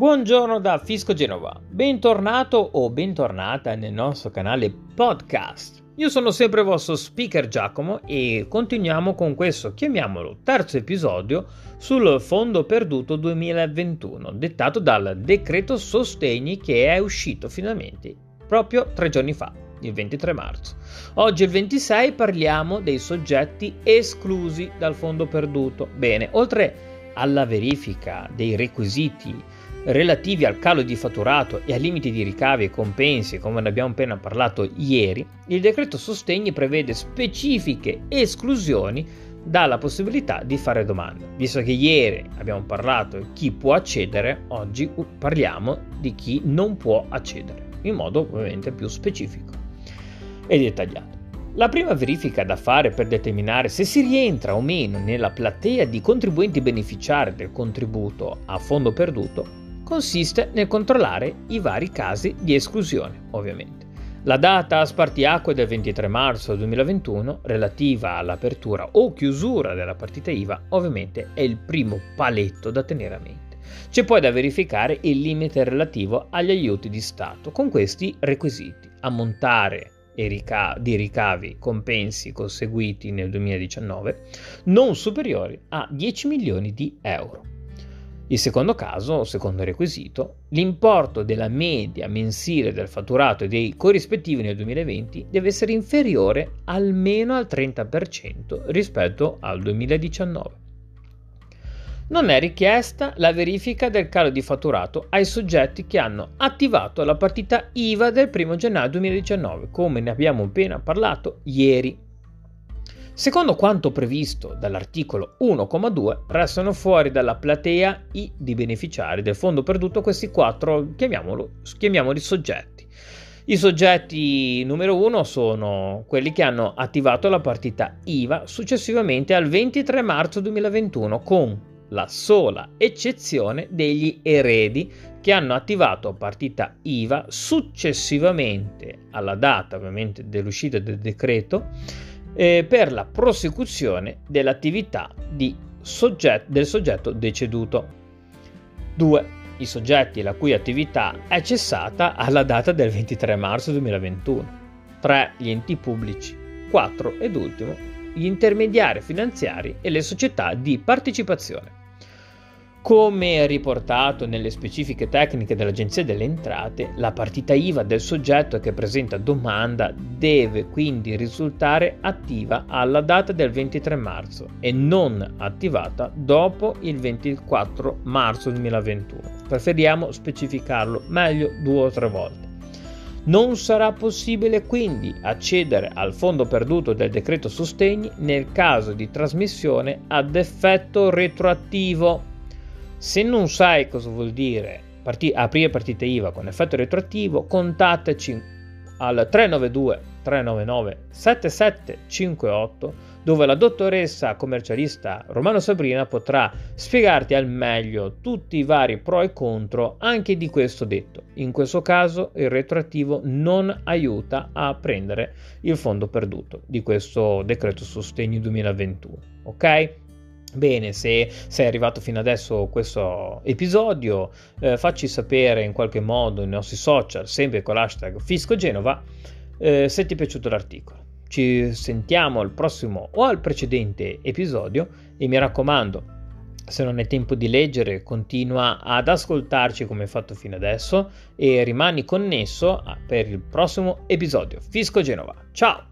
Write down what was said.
Buongiorno da Fisco Genova, bentornato o bentornata nel nostro canale podcast. Io sono sempre il vostro speaker Giacomo e continuiamo con questo, chiamiamolo, terzo episodio sul fondo perduto 2021, dettato dal decreto sostegni che è uscito finalmente proprio tre giorni fa, il 23 marzo. Oggi il 26 parliamo dei soggetti esclusi dal fondo perduto. Bene, oltre alla verifica dei requisiti relativi al calo di fatturato e ai limiti di ricavi e compensi, come ne abbiamo appena parlato ieri, il decreto sostegni prevede specifiche esclusioni dalla possibilità di fare domanda. Visto che ieri abbiamo parlato di chi può accedere, oggi parliamo di chi non può accedere, in modo ovviamente più specifico e dettagliato. La prima verifica da fare per determinare se si rientra o meno nella platea di contribuenti beneficiari del contributo a fondo perduto consiste nel controllare i vari casi di esclusione, ovviamente. La data a spartiacque del 23 marzo 2021, relativa all'apertura o chiusura della partita IVA, ovviamente è il primo paletto da tenere a mente. C'è poi da verificare il limite relativo agli aiuti di Stato con questi requisiti: ammontare di ricavi compensi conseguiti nel 2019 non superiori a 10 milioni di euro. Il secondo caso, secondo requisito, l'importo della media mensile del fatturato dei corrispettivi nel 2020 deve essere inferiore almeno al 30% rispetto al 2019. Non è richiesta la verifica del calo di fatturato ai soggetti che hanno attivato la partita IVA del 1 gennaio 2019, come ne abbiamo appena parlato ieri. Secondo quanto previsto dall'articolo 1,2 restano fuori dalla platea i di beneficiari del fondo perduto questi quattro, chiamiamoli soggetti. I soggetti numero uno sono quelli che hanno attivato la partita IVA successivamente al 23 marzo 2021 con la sola eccezione degli eredi che hanno attivato partita IVA successivamente alla data ovviamente dell'uscita del decreto eh, per la prosecuzione dell'attività sogget- del soggetto deceduto. 2. I soggetti la cui attività è cessata alla data del 23 marzo 2021. 3. Gli enti pubblici. 4. Ed ultimo, gli intermediari finanziari e le società di partecipazione. Come riportato nelle specifiche tecniche dell'Agenzia delle Entrate, la partita IVA del soggetto che presenta domanda deve quindi risultare attiva alla data del 23 marzo e non attivata dopo il 24 marzo 2021. Preferiamo specificarlo meglio due o tre volte. Non sarà possibile quindi accedere al fondo perduto del decreto sostegni nel caso di trasmissione ad effetto retroattivo se non sai cosa vuol dire parti- aprire partita IVA con effetto retroattivo, contattaci al 392 399 7758 dove la dottoressa commercialista Romano Sabrina potrà spiegarti al meglio tutti i vari pro e contro anche di questo detto. In questo caso il retroattivo non aiuta a prendere il fondo perduto di questo decreto sostegno 2021. Ok? Bene, se sei arrivato fino adesso a questo episodio, eh, facci sapere in qualche modo nei nostri social, sempre con l'hashtag FiscoGenova, eh, se ti è piaciuto l'articolo. Ci sentiamo al prossimo o al precedente episodio e mi raccomando, se non hai tempo di leggere, continua ad ascoltarci come hai fatto fino adesso e rimani connesso per il prossimo episodio. Fisco Genova. Ciao!